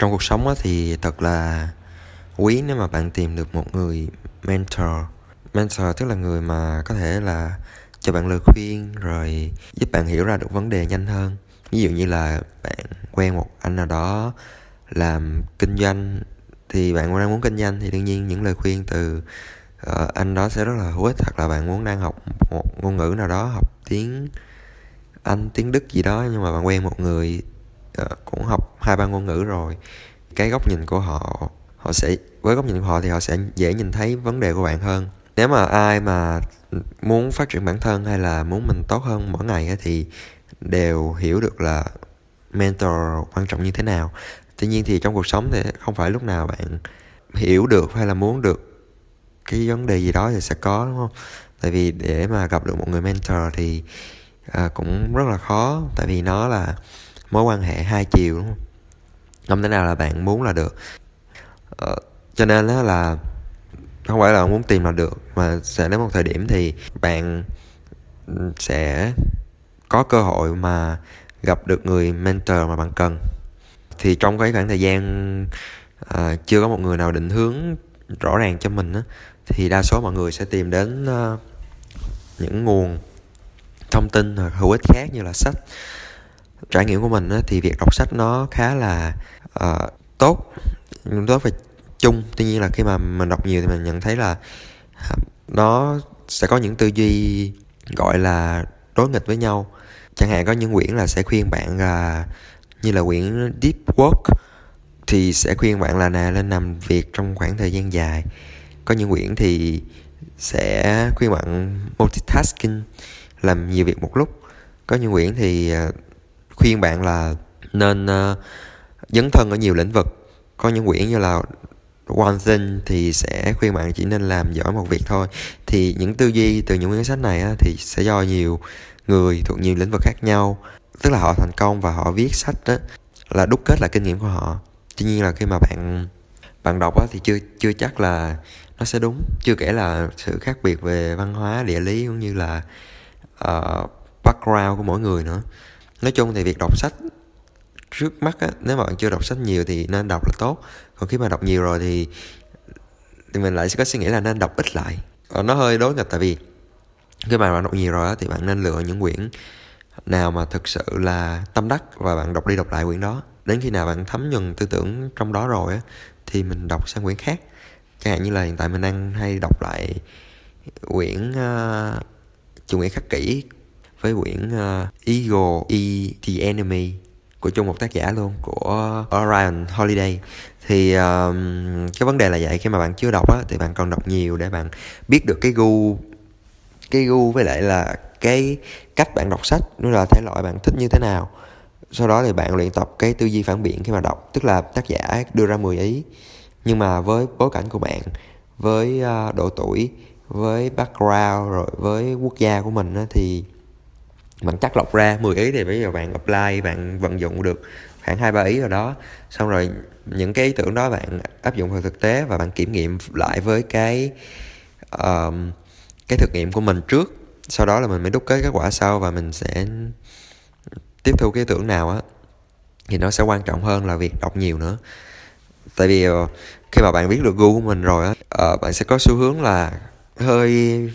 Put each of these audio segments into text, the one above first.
trong cuộc sống thì thật là quý nếu mà bạn tìm được một người mentor. Mentor tức là người mà có thể là cho bạn lời khuyên rồi giúp bạn hiểu ra được vấn đề nhanh hơn. Ví dụ như là bạn quen một anh nào đó làm kinh doanh thì bạn đang muốn kinh doanh thì đương nhiên những lời khuyên từ uh, anh đó sẽ rất là hữu ích. Hoặc là bạn muốn đang học một ngôn ngữ nào đó học tiếng anh tiếng đức gì đó nhưng mà bạn quen một người Ờ, cũng học hai ba ngôn ngữ rồi. Cái góc nhìn của họ họ sẽ với góc nhìn của họ thì họ sẽ dễ nhìn thấy vấn đề của bạn hơn. Nếu mà ai mà muốn phát triển bản thân hay là muốn mình tốt hơn mỗi ngày thì đều hiểu được là mentor quan trọng như thế nào. Tuy nhiên thì trong cuộc sống thì không phải lúc nào bạn hiểu được hay là muốn được cái vấn đề gì đó thì sẽ có đúng không? Tại vì để mà gặp được một người mentor thì à, cũng rất là khó. Tại vì nó là mối quan hệ hai chiều đúng không? Không thể nào là bạn muốn là được. Ờ, cho nên đó là không phải là muốn tìm là được mà sẽ đến một thời điểm thì bạn ừ, sẽ có cơ hội mà gặp được người mentor mà bạn cần. Thì trong cái khoảng thời gian uh, chưa có một người nào định hướng rõ ràng cho mình á, thì đa số mọi người sẽ tìm đến uh, những nguồn thông tin hữu ích khác như là sách trải nghiệm của mình á, thì việc đọc sách nó khá là uh, tốt tốt về chung. Tuy nhiên là khi mà mình đọc nhiều thì mình nhận thấy là à, nó sẽ có những tư duy gọi là đối nghịch với nhau. Chẳng hạn có những quyển là sẽ khuyên bạn là như là quyển Deep Work thì sẽ khuyên bạn là nè lên làm việc trong khoảng thời gian dài. Có những quyển thì sẽ khuyên bạn multitasking làm nhiều việc một lúc. Có những quyển thì à, khuyên bạn là nên uh, dấn thân ở nhiều lĩnh vực. Có những quyển như là one thing thì sẽ khuyên bạn chỉ nên làm giỏi một việc thôi. Thì những tư duy từ những cuốn sách này á, thì sẽ do nhiều người thuộc nhiều lĩnh vực khác nhau tức là họ thành công và họ viết sách đó là đúc kết lại kinh nghiệm của họ. Tuy nhiên là khi mà bạn bạn đọc á, thì chưa chưa chắc là nó sẽ đúng. Chưa kể là sự khác biệt về văn hóa địa lý cũng như là uh, background của mỗi người nữa nói chung thì việc đọc sách trước mắt á, nếu mà bạn chưa đọc sách nhiều thì nên đọc là tốt. Còn khi mà đọc nhiều rồi thì thì mình lại sẽ có suy nghĩ là nên đọc ít lại. Ờ, nó hơi đối nghịch tại vì khi mà bạn đọc nhiều rồi á, thì bạn nên lựa những quyển nào mà thực sự là tâm đắc và bạn đọc đi đọc lại quyển đó. Đến khi nào bạn thấm nhuần tư tưởng trong đó rồi á thì mình đọc sang quyển khác. Chẳng hạn như là hiện tại mình đang hay đọc lại quyển uh, chủ nghĩa khắc kỷ với quyển uh, Ego E The Enemy của chung một tác giả luôn của Orion Holiday. Thì uh, cái vấn đề là vậy khi mà bạn chưa đọc á thì bạn còn đọc nhiều để bạn biết được cái gu cái gu với lại là cái cách bạn đọc sách nó là thể loại bạn thích như thế nào. Sau đó thì bạn luyện tập cái tư duy phản biện khi mà đọc tức là tác giả đưa ra 10 ý. Nhưng mà với bối cảnh của bạn với uh, độ tuổi với background rồi với quốc gia của mình á, thì bạn chắc lọc ra 10 ý thì bây giờ bạn apply bạn vận dụng được khoảng hai ba ý rồi đó. Xong rồi những cái ý tưởng đó bạn áp dụng vào thực tế và bạn kiểm nghiệm lại với cái um, cái thực nghiệm của mình trước. Sau đó là mình mới đúc kết kết quả sau và mình sẽ tiếp thu cái ý tưởng nào á thì nó sẽ quan trọng hơn là việc đọc nhiều nữa. Tại vì ờ, khi mà bạn biết được gu của mình rồi á uh, bạn sẽ có xu hướng là hơi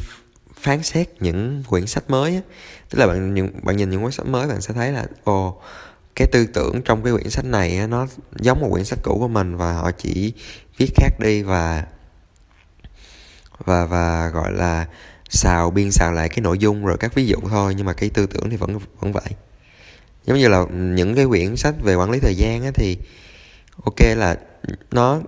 phán xét những quyển sách mới á. Tức là bạn những bạn nhìn những cuốn sách mới bạn sẽ thấy là ồ cái tư tưởng trong cái quyển sách này á, nó giống một quyển sách cũ của mình và họ chỉ viết khác đi và và và gọi là xào biên xào lại cái nội dung rồi các ví dụ thôi nhưng mà cái tư tưởng thì vẫn vẫn vậy. Giống như là những cái quyển sách về quản lý thời gian á, thì ok là nó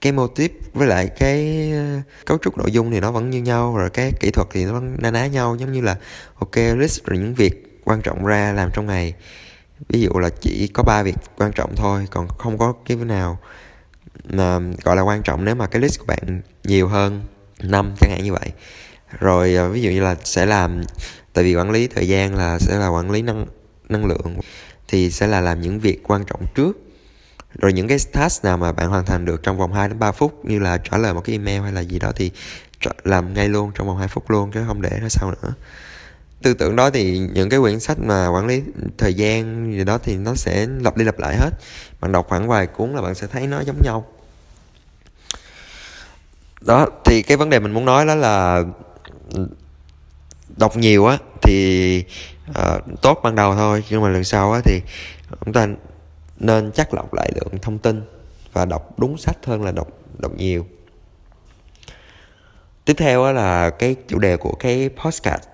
cái mô típ với lại cái ờ, cấu trúc nội dung thì nó vẫn như nhau, rồi cái kỹ thuật thì nó vẫn na ná nhau. Giống như là, ok, list rồi những việc quan trọng ra làm trong ngày. Ví dụ là chỉ có ba việc quan trọng thôi, còn không có cái nào gọi là quan trọng nếu mà cái list của bạn nhiều hơn năm, chẳng hạn như vậy. Rồi ờ, ví dụ như là sẽ làm, tại vì quản lý thời gian là sẽ là quản lý năng năng lượng, thì sẽ là làm những việc quan trọng trước rồi những cái task nào mà bạn hoàn thành được trong vòng 2 đến 3 phút như là trả lời một cái email hay là gì đó thì làm ngay luôn trong vòng 2 phút luôn chứ không để nó sau nữa. Tư tưởng đó thì những cái quyển sách mà quản lý thời gian gì đó thì nó sẽ lặp đi lặp lại hết. Bạn đọc khoảng vài cuốn là bạn sẽ thấy nó giống nhau. Đó thì cái vấn đề mình muốn nói đó là đọc nhiều á thì uh, tốt ban đầu thôi nhưng mà lần sau á thì chúng ta nên chắc lọc lại lượng thông tin và đọc đúng sách hơn là đọc đọc nhiều. Tiếp theo là cái chủ đề của cái podcast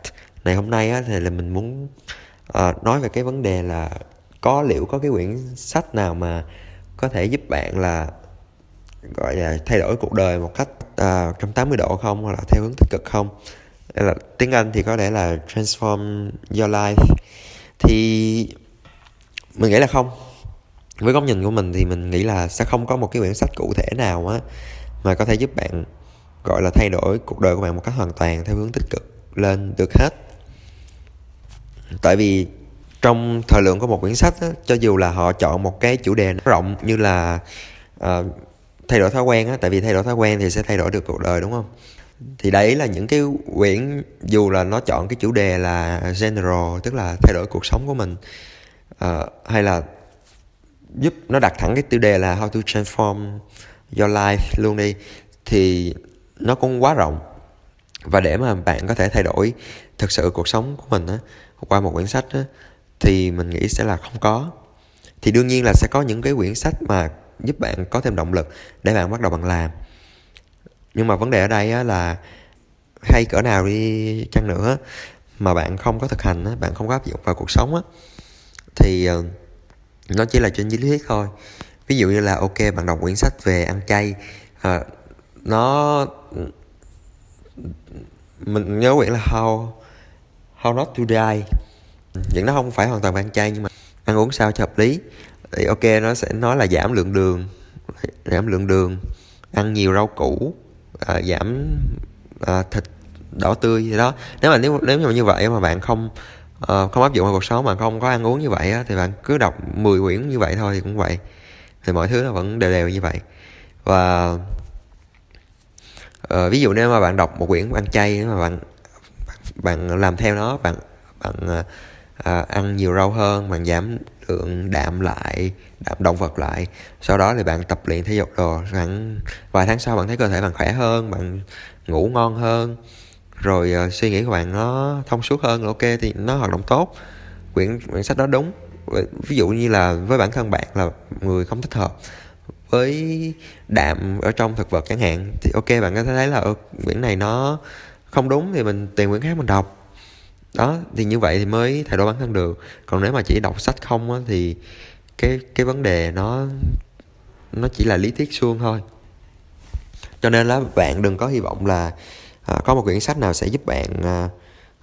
này hôm nay thì là mình muốn ờ, nói về cái vấn đề là có liệu có cái quyển sách nào mà có thể giúp bạn là gọi là thay đổi cuộc đời một cách ờ, uh, 180 độ không hoặc là theo hướng tích cực không? Đây là tiếng Anh thì có lẽ là transform your life. Thì mình nghĩ là không với góc nhìn của mình thì mình nghĩ là sẽ không có một cái quyển sách cụ thể nào á mà có thể giúp bạn gọi là thay đổi cuộc đời của bạn một cách hoàn toàn theo hướng tích cực lên được hết. Tại vì trong thời lượng của một quyển sách á, cho dù là họ chọn một cái chủ đề rộng như là uh, thay đổi thói quen á tại vì thay đổi thói quen thì sẽ thay đổi được cuộc đời đúng không? Thì đấy là những cái quyển dù là nó chọn cái chủ đề là general tức là thay đổi cuộc sống của mình uh, hay là giúp nó đặt thẳng cái tiêu đề là how to transform your life luôn đi thì nó cũng quá rộng. Và để mà bạn có thể thay đổi thực sự cuộc sống của mình á qua một quyển sách á thì mình nghĩ sẽ là không có. Thì đương nhiên là sẽ có những cái quyển sách mà giúp bạn có thêm động lực để bạn bắt đầu bằng làm. Nhưng mà vấn đề ở đây á là hay cỡ nào đi chăng nữa mà bạn không có thực hành á bạn không có áp dụng vào cuộc sống á thì uh, nó chỉ là trên lý thuyết thôi. Ví dụ như là ok bạn đọc quyển sách về ăn chay à, nó mình nhớ quyển là how how not to die. Những nó không phải hoàn toàn ăn chay nhưng mà ăn uống sao cho hợp lý. Thì ok nó sẽ nói là giảm lượng đường giảm lượng đường ăn nhiều rau củ à, giảm à, thịt đỏ tươi gì đó. Nếu mà nếu nếu như vậy mà bạn không uh, không áp dụng vào cuộc sống mà không có ăn uống như vậy á, thì bạn cứ đọc 10 quyển như vậy thôi thì cũng vậy. Thì mọi thứ nó vẫn đều đều như vậy. Và uh, ví dụ nếu mà bạn đọc một quyển ăn chay mà bạn bạn làm theo nó bạn bạn uh, uh, ăn nhiều rau hơn bạn giảm lượng đạm lại đạm động vật lại sau đó thì bạn tập luyện thể dục rồi khoảng vài tháng sau bạn thấy cơ thể bạn khỏe hơn bạn ngủ ngon hơn rồi uh, suy nghĩ của bạn nó thông suốt hơn ok thì nó hoạt động tốt. Quyển quyển sách đó đúng. Ví dụ như là với bản thân bạn là người không thích hợp với đạm ở trong thực vật chẳng hạn thì ok bạn có thể thấy là ừ, quyển này nó không đúng thì mình tìm quyển khác mình đọc. Đó thì như vậy thì mới thay đổi bản thân được. Còn nếu mà chỉ đọc sách không á, thì cái cái vấn đề nó nó chỉ là lý thuyết suông thôi. Cho nên là bạn đừng có hy vọng là à, có một quyển sách nào sẽ giúp bạn à,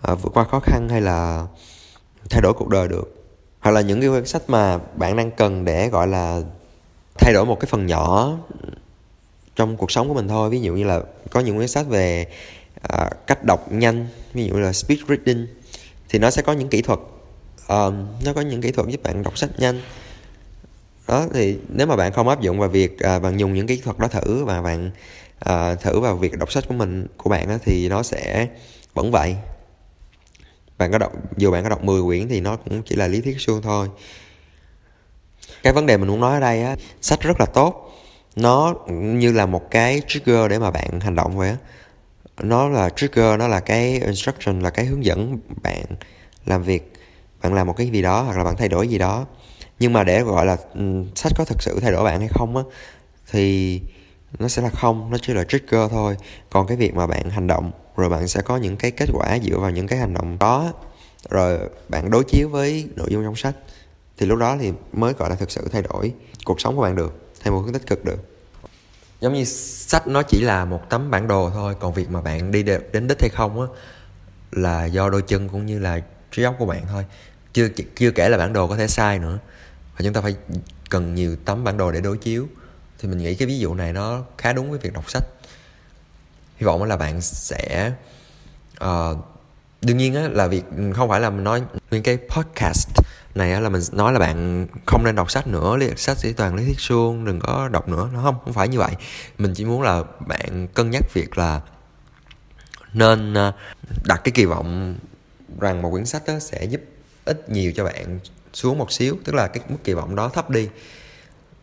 à, vượt qua khó khăn hay là thay đổi cuộc đời được? Hoặc là những cái quyển sách mà bạn đang cần để gọi là thay đổi một cái phần nhỏ trong cuộc sống của mình thôi. Ví dụ như là có những quyển sách về à, cách đọc nhanh ví dụ là speed reading thì nó sẽ có những kỹ thuật à, nó có những kỹ thuật giúp bạn đọc sách nhanh. Đó thì nếu mà bạn không áp dụng vào việc à, bạn dùng những kỹ thuật đó thử và bạn à, thử vào việc đọc sách của mình của bạn á, thì nó sẽ vẫn vậy. Bạn có đọc dù bạn có đọc 10 quyển thì nó cũng chỉ là lý thuyết suông thôi. Cái vấn đề mình muốn nói ở đây á sách rất là tốt. Nó như là một cái trigger để mà bạn hành động vậy á. Nó là trigger nó là cái instruction là cái hướng dẫn bạn làm việc bạn làm một cái gì đó hoặc là bạn thay đổi gì đó. Nhưng mà để gọi là um, sách có thực sự thay đổi bạn hay không á thì nó sẽ là không, nó chỉ là trigger thôi. Còn cái việc mà bạn hành động, rồi bạn sẽ có những cái kết quả dựa vào những cái hành động đó. Rồi bạn đối chiếu với nội dung trong sách. Thì lúc đó thì mới, gọi là, thực sự thay đổi cuộc sống của bạn được theo một hướng tích cực được. Giống như sách nó chỉ là một tấm bản đồ thôi, còn việc mà bạn đi đến đích hay không á, là do đôi chân cũng như là trí óc của bạn thôi. Chưa chưa kể là bản đồ có thể sai nữa. Và chúng ta phải cần nhiều tấm bản đồ để đối chiếu thì mình nghĩ cái ví dụ này nó khá đúng với việc đọc sách. Hy vọng là bạn sẽ uh, đương nhiên á là việc ừ, không phải là mình nói nguyên cái podcast này á là mình nói là bạn không nên đọc sách nữa lý sách chỉ toàn lý thuyết suông đừng có đọc nữa nó không không phải như vậy. Mình chỉ muốn là bạn cân nhắc việc là nên ờ, đặt cái kỳ vọng rằng một quyển sách đó sẽ giúp ích nhiều cho bạn xuống một xíu tức là cái mức kỳ vọng đó thấp đi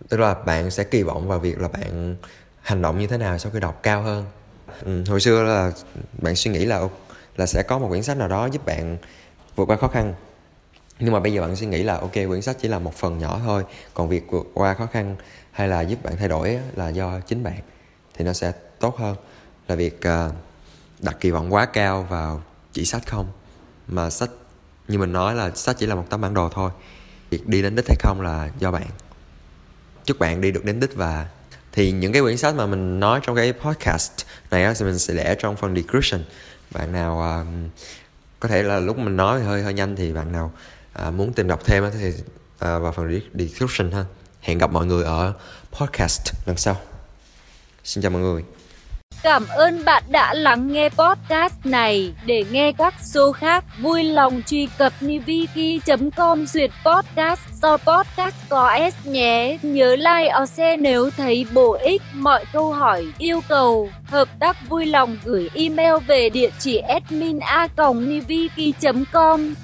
tức là bạn sẽ kỳ vọng vào việc là bạn hành động như thế nào sau khi đọc cao hơn. Ừ, hồi xưa là bạn suy nghĩ là là sẽ có một quyển sách nào đó giúp bạn vượt qua khó khăn. Nhưng mà bây giờ bạn suy nghĩ là ok quyển sách chỉ là một phần nhỏ thôi còn việc vượt qua khó khăn hay là giúp bạn thay đổi là do chính bạn thì nó sẽ tốt hơn. Là việc à, đặt kỳ vọng quá cao vào chỉ sách không mà sách như mình nói là sách chỉ là một tấm bản đồ thôi. Việc đi đến đích hay không là do bạn chúc bạn đi được đến đích và thì những cái quyển sách mà mình nói trong cái podcast này á, thì mình sẽ để trong phần description. Bạn nào uh, có thể là lúc mình nói hơi hơi nhanh thì bạn nào uh, muốn tìm đọc thêm thì uh, vào phần description ha. Hẹn gặp mọi người ở podcast lần sau. Xin chào mọi người. Cảm ơn bạn đã lắng nghe podcast này. Để nghe các số khác, vui lòng truy cập niviki.com duyệt podcast do podcast có S nhé. Nhớ like or share nếu thấy bổ ích. Mọi câu hỏi, yêu cầu, hợp tác vui lòng gửi email về địa chỉ admin a com